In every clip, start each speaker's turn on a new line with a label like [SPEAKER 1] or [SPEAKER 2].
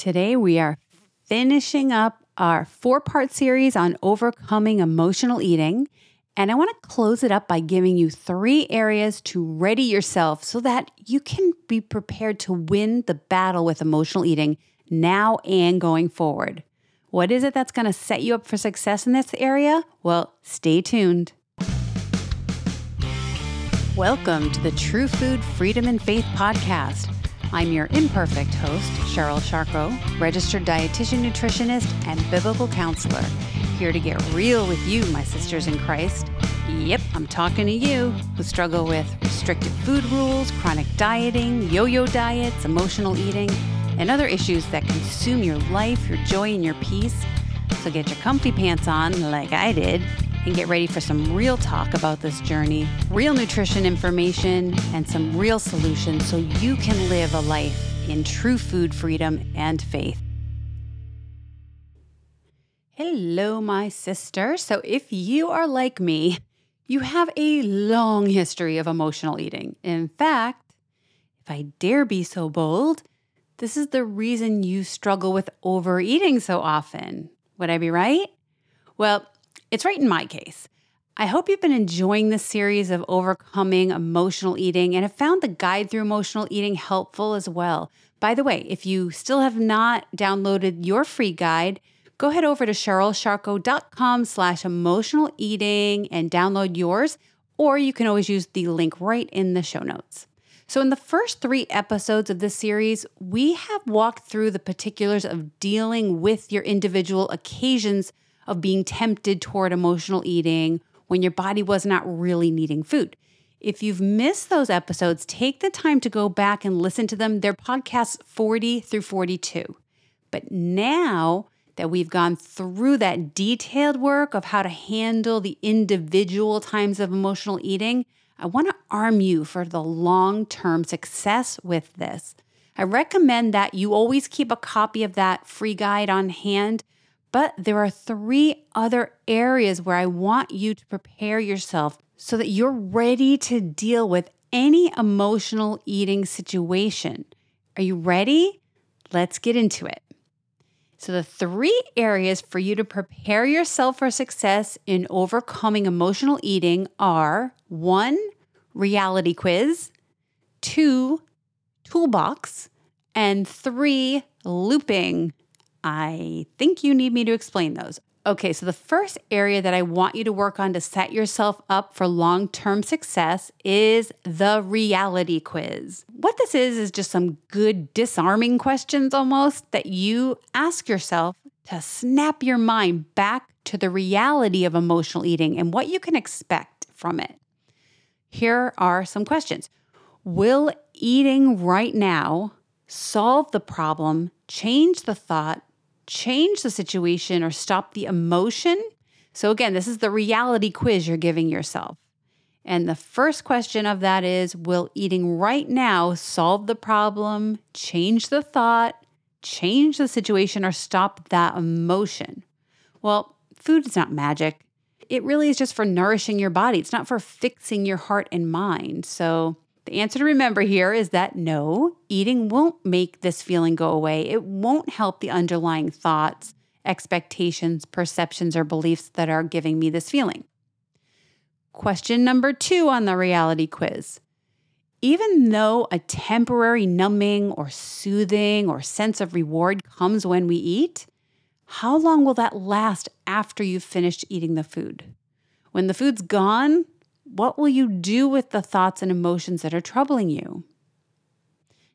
[SPEAKER 1] Today, we are finishing up our four part series on overcoming emotional eating. And I want to close it up by giving you three areas to ready yourself so that you can be prepared to win the battle with emotional eating now and going forward. What is it that's going to set you up for success in this area? Well, stay tuned. Welcome to the True Food Freedom and Faith podcast. I'm your imperfect host, Cheryl Sharko, registered dietitian, nutritionist, and biblical counselor, here to get real with you, my sisters in Christ. Yep, I'm talking to you who struggle with restrictive food rules, chronic dieting, yo yo diets, emotional eating, and other issues that consume your life, your joy, and your peace. So get your comfy pants on, like I did, and get ready for some real talk about this journey, real nutrition information, and some real solutions so you can live a life in true food freedom and faith. Hello, my sister. So, if you are like me, you have a long history of emotional eating. In fact, if I dare be so bold, this is the reason you struggle with overeating so often. Would I be right? Well, it's right in my case. I hope you've been enjoying this series of overcoming emotional eating and have found the guide through emotional eating helpful as well. By the way, if you still have not downloaded your free guide, go head over to CherylSharko.com slash emotional eating and download yours, or you can always use the link right in the show notes. So, in the first three episodes of this series, we have walked through the particulars of dealing with your individual occasions of being tempted toward emotional eating when your body was not really needing food. If you've missed those episodes, take the time to go back and listen to them. They're podcasts 40 through 42. But now that we've gone through that detailed work of how to handle the individual times of emotional eating, I want to arm you for the long term success with this. I recommend that you always keep a copy of that free guide on hand but there are three other areas where I want you to prepare yourself so that you're ready to deal with any emotional eating situation. Are you ready? Let's get into it. So, the three areas for you to prepare yourself for success in overcoming emotional eating are one, reality quiz, two, toolbox, and three, looping. I think you need me to explain those. Okay, so the first area that I want you to work on to set yourself up for long term success is the reality quiz. What this is, is just some good disarming questions almost that you ask yourself to snap your mind back to the reality of emotional eating and what you can expect from it. Here are some questions Will eating right now solve the problem, change the thought, change the situation or stop the emotion. So, again, this is the reality quiz you're giving yourself. And the first question of that is Will eating right now solve the problem, change the thought, change the situation, or stop that emotion? Well, food is not magic. It really is just for nourishing your body. It's not for fixing your heart and mind. So, the answer to remember here is that no, eating won't make this feeling go away. It won't help the underlying thoughts, expectations, perceptions, or beliefs that are giving me this feeling. Question number two on the reality quiz. Even though a temporary numbing or soothing or sense of reward comes when we eat, how long will that last after you've finished eating the food? When the food's gone, what will you do with the thoughts and emotions that are troubling you?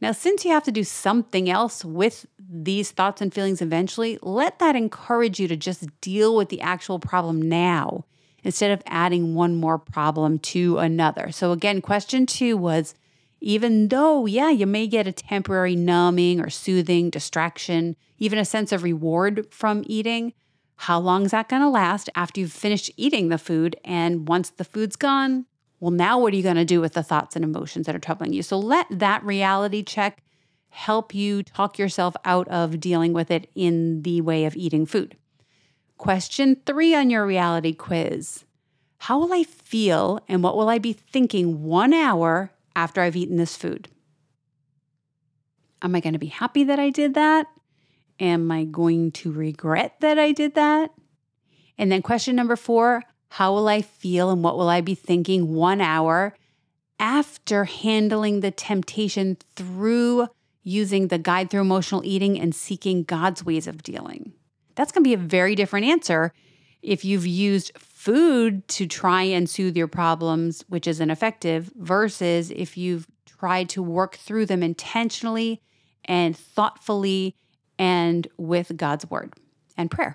[SPEAKER 1] Now, since you have to do something else with these thoughts and feelings eventually, let that encourage you to just deal with the actual problem now instead of adding one more problem to another. So, again, question two was even though, yeah, you may get a temporary numbing or soothing, distraction, even a sense of reward from eating, how long is that going to last after you've finished eating the food? And once the food's gone, well, now what are you going to do with the thoughts and emotions that are troubling you? So let that reality check help you talk yourself out of dealing with it in the way of eating food. Question three on your reality quiz How will I feel and what will I be thinking one hour after I've eaten this food? Am I going to be happy that I did that? Am I going to regret that I did that? And then question number four how will I feel and what will I be thinking one hour after handling the temptation through using the guide through emotional eating and seeking God's ways of dealing? That's going to be a very different answer if you've used food to try and soothe your problems, which is ineffective, versus if you've tried to work through them intentionally and thoughtfully and with God's word and prayer.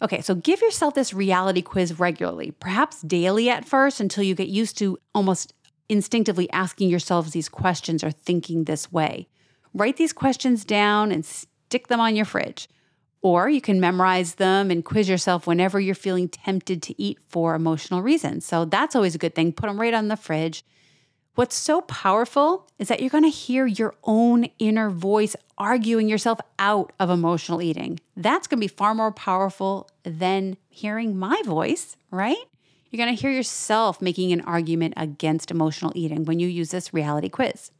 [SPEAKER 1] Okay, so give yourself this reality quiz regularly, perhaps daily at first until you get used to almost instinctively asking yourselves these questions or thinking this way. Write these questions down and stick them on your fridge. Or you can memorize them and quiz yourself whenever you're feeling tempted to eat for emotional reasons. So that's always a good thing. Put them right on the fridge. What's so powerful is that you're going to hear your own inner voice arguing yourself out of emotional eating. That's going to be far more powerful than hearing my voice, right? You're going to hear yourself making an argument against emotional eating when you use this reality quiz.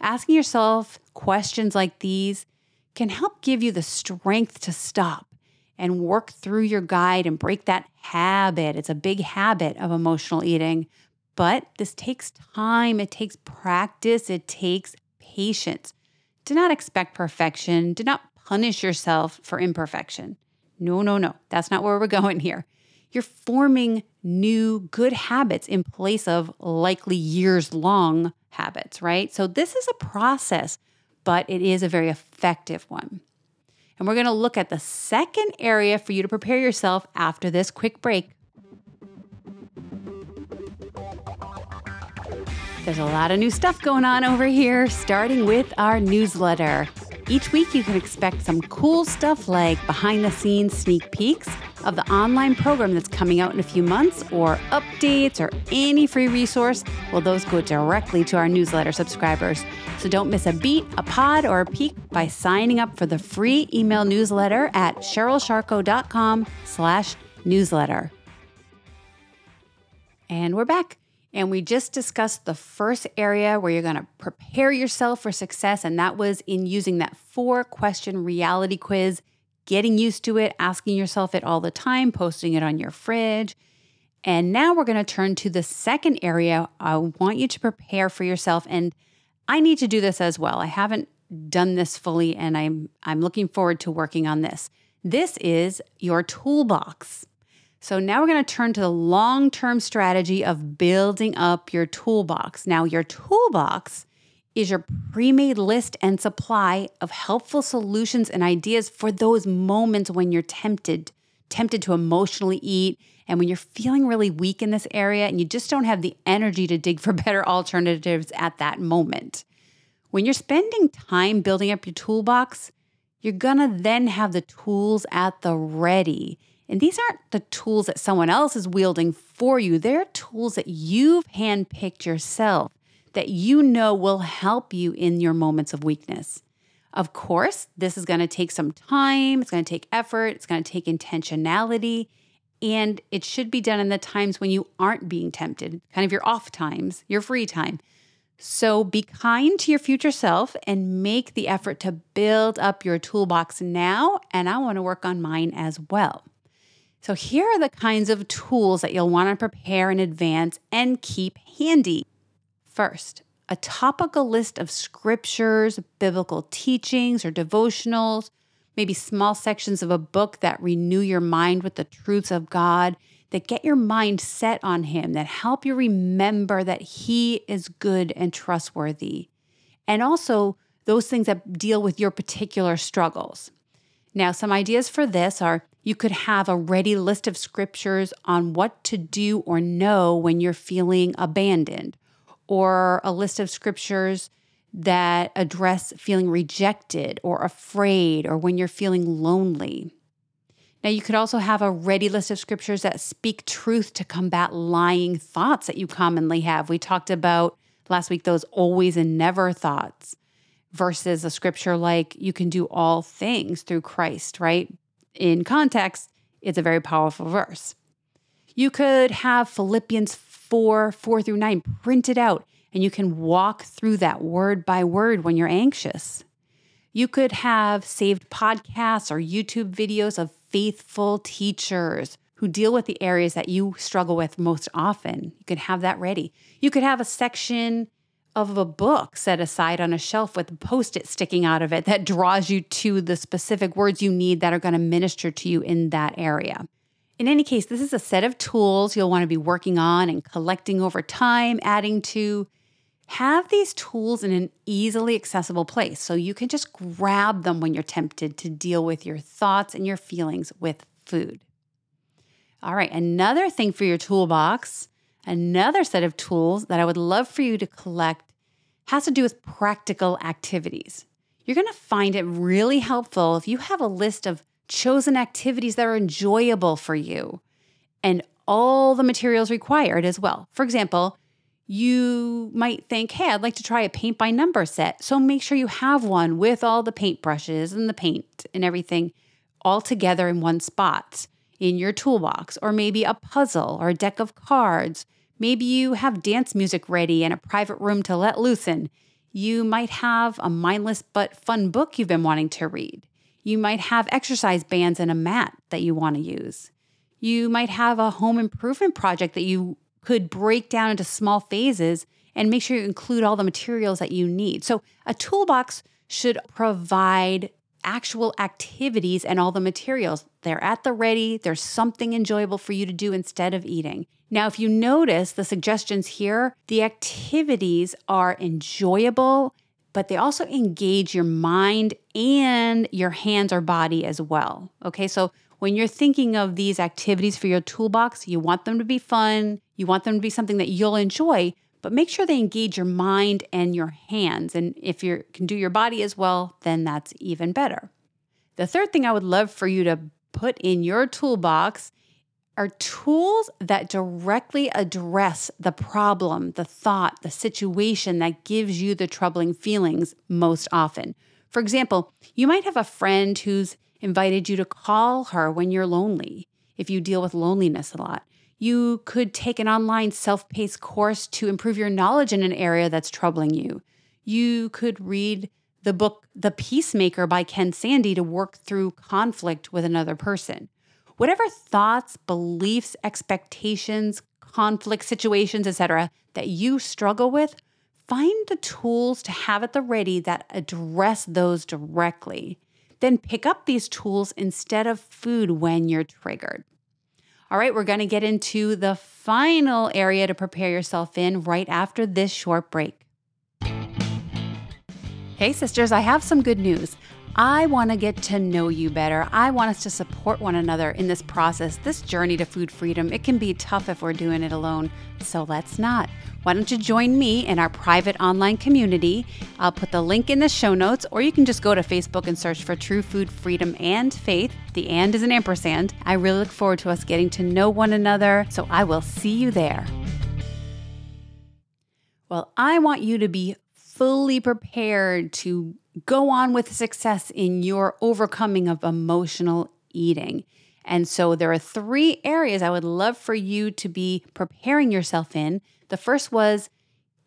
[SPEAKER 1] Asking yourself questions like these can help give you the strength to stop and work through your guide and break that habit. It's a big habit of emotional eating but this takes time, it takes practice, it takes patience. Do not expect perfection. Do not punish yourself for imperfection. No, no, no. That's not where we're going here. You're forming new good habits in place of likely years long habits, right? So, this is a process, but it is a very effective one. And we're going to look at the second area for you to prepare yourself after this quick break. There's a lot of new stuff going on over here, starting with our newsletter. Each week, you can expect some cool stuff like behind the scenes sneak peeks of the online program that's coming out in a few months, or updates, or any free resource. Well, those go directly to our newsletter subscribers. So don't miss a beat, a pod, or a peek by signing up for the free email newsletter at CherylSharko.com slash newsletter. And we're back. And we just discussed the first area where you're going to prepare yourself for success. And that was in using that four question reality quiz, getting used to it, asking yourself it all the time, posting it on your fridge. And now we're going to turn to the second area. I want you to prepare for yourself. And I need to do this as well. I haven't done this fully, and I'm, I'm looking forward to working on this. This is your toolbox. So now we're going to turn to the long term strategy of building up your toolbox. Now, your toolbox is your pre made list and supply of helpful solutions and ideas for those moments when you're tempted, tempted to emotionally eat, and when you're feeling really weak in this area and you just don't have the energy to dig for better alternatives at that moment. When you're spending time building up your toolbox, you're gonna then have the tools at the ready and these aren't the tools that someone else is wielding for you, they're tools that you've handpicked yourself that you know will help you in your moments of weakness. Of course, this is going to take some time, it's going to take effort, it's going to take intentionality, and it should be done in the times when you aren't being tempted, kind of your off times, your free time. So be kind to your future self and make the effort to build up your toolbox now. And I want to work on mine as well. So, here are the kinds of tools that you'll want to prepare in advance and keep handy. First, a topical list of scriptures, biblical teachings, or devotionals, maybe small sections of a book that renew your mind with the truths of God, that get your mind set on Him, that help you remember that He is good and trustworthy. And also those things that deal with your particular struggles. Now, some ideas for this are you could have a ready list of scriptures on what to do or know when you're feeling abandoned, or a list of scriptures that address feeling rejected or afraid, or when you're feeling lonely. Now, you could also have a ready list of scriptures that speak truth to combat lying thoughts that you commonly have. We talked about last week those always and never thoughts versus a scripture like you can do all things through Christ, right? In context, it's a very powerful verse. You could have Philippians 4 4 through 9 printed out, and you can walk through that word by word when you're anxious. You could have saved podcasts or YouTube videos of faithful teachers who deal with the areas that you struggle with most often. You could have that ready. You could have a section of a book set aside on a shelf with a post it sticking out of it that draws you to the specific words you need that are going to minister to you in that area. In any case, this is a set of tools you'll want to be working on and collecting over time, adding to. Have these tools in an easily accessible place so you can just grab them when you're tempted to deal with your thoughts and your feelings with food. All right, another thing for your toolbox, another set of tools that I would love for you to collect has to do with practical activities. You're going to find it really helpful if you have a list of chosen activities that are enjoyable for you and all the materials required as well. For example, you might think, hey, I'd like to try a paint by number set. So make sure you have one with all the paintbrushes and the paint and everything all together in one spot in your toolbox, or maybe a puzzle or a deck of cards. Maybe you have dance music ready and a private room to let loose in. You might have a mindless but fun book you've been wanting to read. You might have exercise bands and a mat that you want to use. You might have a home improvement project that you could break down into small phases and make sure you include all the materials that you need. So, a toolbox should provide actual activities and all the materials. They're at the ready, there's something enjoyable for you to do instead of eating. Now, if you notice the suggestions here, the activities are enjoyable but they also engage your mind and your hands or body as well. Okay, so when you're thinking of these activities for your toolbox, you want them to be fun, you want them to be something that you'll enjoy, but make sure they engage your mind and your hands. And if you can do your body as well, then that's even better. The third thing I would love for you to put in your toolbox are tools that directly address the problem, the thought, the situation that gives you the troubling feelings most often. For example, you might have a friend who's invited you to call her when you're lonely, if you deal with loneliness a lot. You could take an online self paced course to improve your knowledge in an area that's troubling you. You could read the book The Peacemaker by Ken Sande to work through conflict with another person whatever thoughts, beliefs, expectations, conflict situations, etc., that you struggle with, find the tools to have at the ready that address those directly. Then pick up these tools instead of food when you're triggered. All right, we're going to get into the final area to prepare yourself in right after this short break. Hey, sisters, I have some good news. I want to get to know you better. I want us to support one another in this process, this journey to food freedom. It can be tough if we're doing it alone, so let's not. Why don't you join me in our private online community? I'll put the link in the show notes, or you can just go to Facebook and search for True Food Freedom and Faith. The and is an ampersand. I really look forward to us getting to know one another, so I will see you there. Well, I want you to be fully prepared to go on with success in your overcoming of emotional eating. And so there are three areas I would love for you to be preparing yourself in. The first was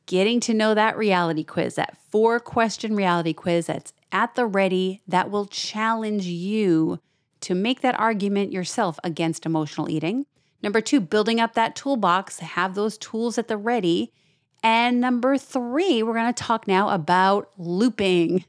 [SPEAKER 1] getting to know that reality quiz, that four question reality quiz that's at the ready that will challenge you to make that argument yourself against emotional eating. Number two, building up that toolbox, have those tools at the ready. And number three, we're going to talk now about looping.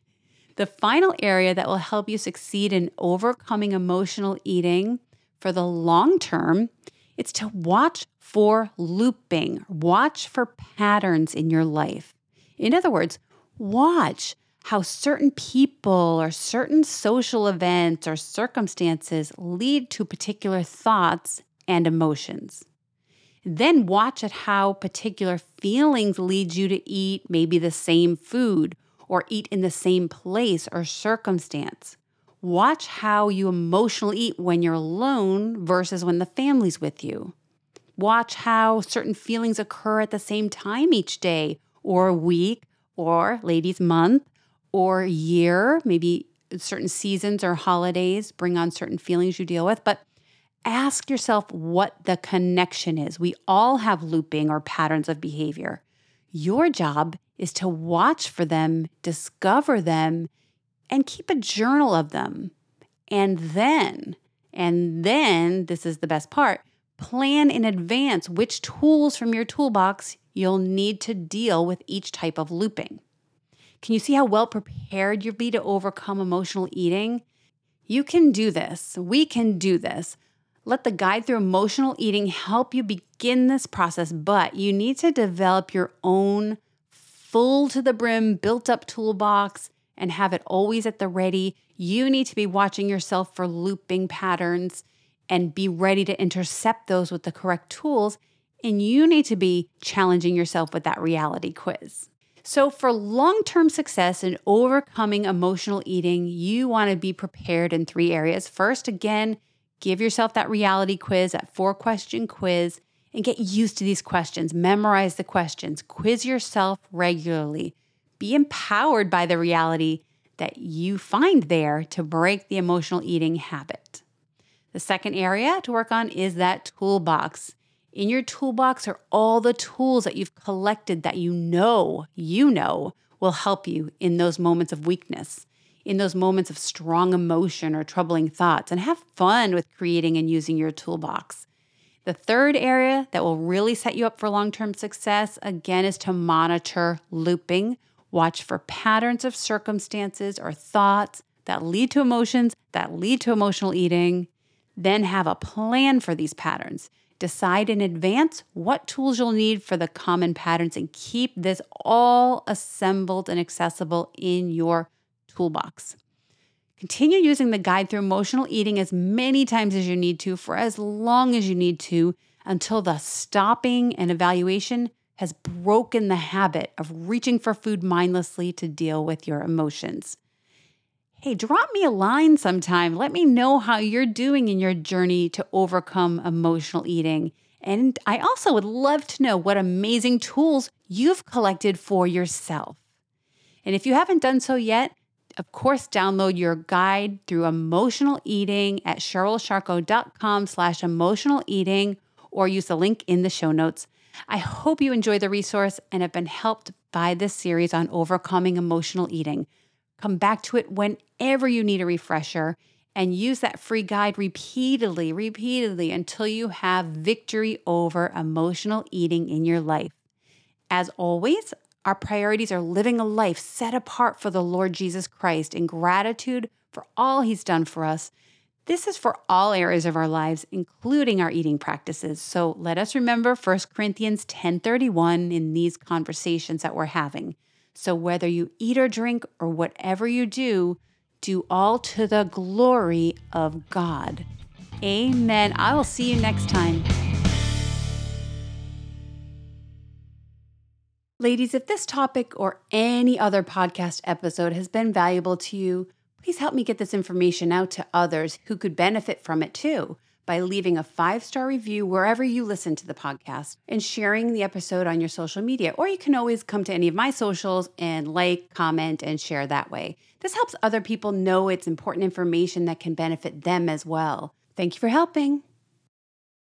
[SPEAKER 1] The final area that will help you succeed in overcoming emotional eating for the long term, it's to watch for looping, watch for patterns in your life. In other words, watch how certain people or certain social events or circumstances lead to particular thoughts and emotions. Then watch at how particular feelings lead you to eat maybe the same food or eat in the same place or circumstance. Watch how you emotionally eat when you're alone versus when the family's with you. Watch how certain feelings occur at the same time each day or week or ladies month or year. Maybe certain seasons or holidays bring on certain feelings you deal with, but ask yourself what the connection is. We all have looping or patterns of behavior. Your job is to watch for them, discover them, and keep a journal of them. And then, and then, this is the best part plan in advance which tools from your toolbox you'll need to deal with each type of looping. Can you see how well prepared you'll be to overcome emotional eating? You can do this. We can do this. Let the guide through emotional eating help you begin this process, but you need to develop your own full to the brim, built up toolbox and have it always at the ready. You need to be watching yourself for looping patterns and be ready to intercept those with the correct tools. And you need to be challenging yourself with that reality quiz. So, for long term success in overcoming emotional eating, you want to be prepared in three areas. First, again, give yourself that reality quiz, that four question quiz, and get used to these questions. Memorize the questions, quiz yourself regularly. Be empowered by the reality that you find there to break the emotional eating habit. The second area to work on is that toolbox. In your toolbox are all the tools that you've collected that you know, you know, will help you in those moments of weakness, in those moments of strong emotion or troubling thoughts, and have fun with creating and using your toolbox. The third area that will really set you up for long term success, again, is to monitor looping. Watch for patterns of circumstances or thoughts that lead to emotions that lead to emotional eating. Then have a plan for these patterns. Decide in advance what tools you'll need for the common patterns and keep this all assembled and accessible in your toolbox. Continue using the guide through emotional eating as many times as you need to for as long as you need to until the stopping and evaluation has broken the habit of reaching for food mindlessly to deal with your emotions hey, drop me a line sometime. Let me know how you're doing in your journey to overcome emotional eating. And I also would love to know what amazing tools you've collected for yourself. And if you haven't done so yet, of course, download your guide through emotional eating at cherylsharko.com slash emotional eating or use the link in the show notes. I hope you enjoy the resource and have been helped by this series on overcoming emotional eating. Come back to it whenever you need a refresher and use that free guide repeatedly, repeatedly until you have victory over emotional eating in your life. As always, our priorities are living a life set apart for the Lord Jesus Christ in gratitude for all he's done for us. This is for all areas of our lives, including our eating practices. So let us remember 1 Corinthians 10:31 in these conversations that we're having. So, whether you eat or drink or whatever you do, do all to the glory of God. Amen. I will see you next time. Ladies, if this topic or any other podcast episode has been valuable to you, please help me get this information out to others who could benefit from it too by leaving a five star review wherever you listen to the podcast and sharing the episode on your social media. Or you can always come to any of my socials and like, comment, and share that way. This helps other people know it's important information that can benefit them as well. Thank you for helping.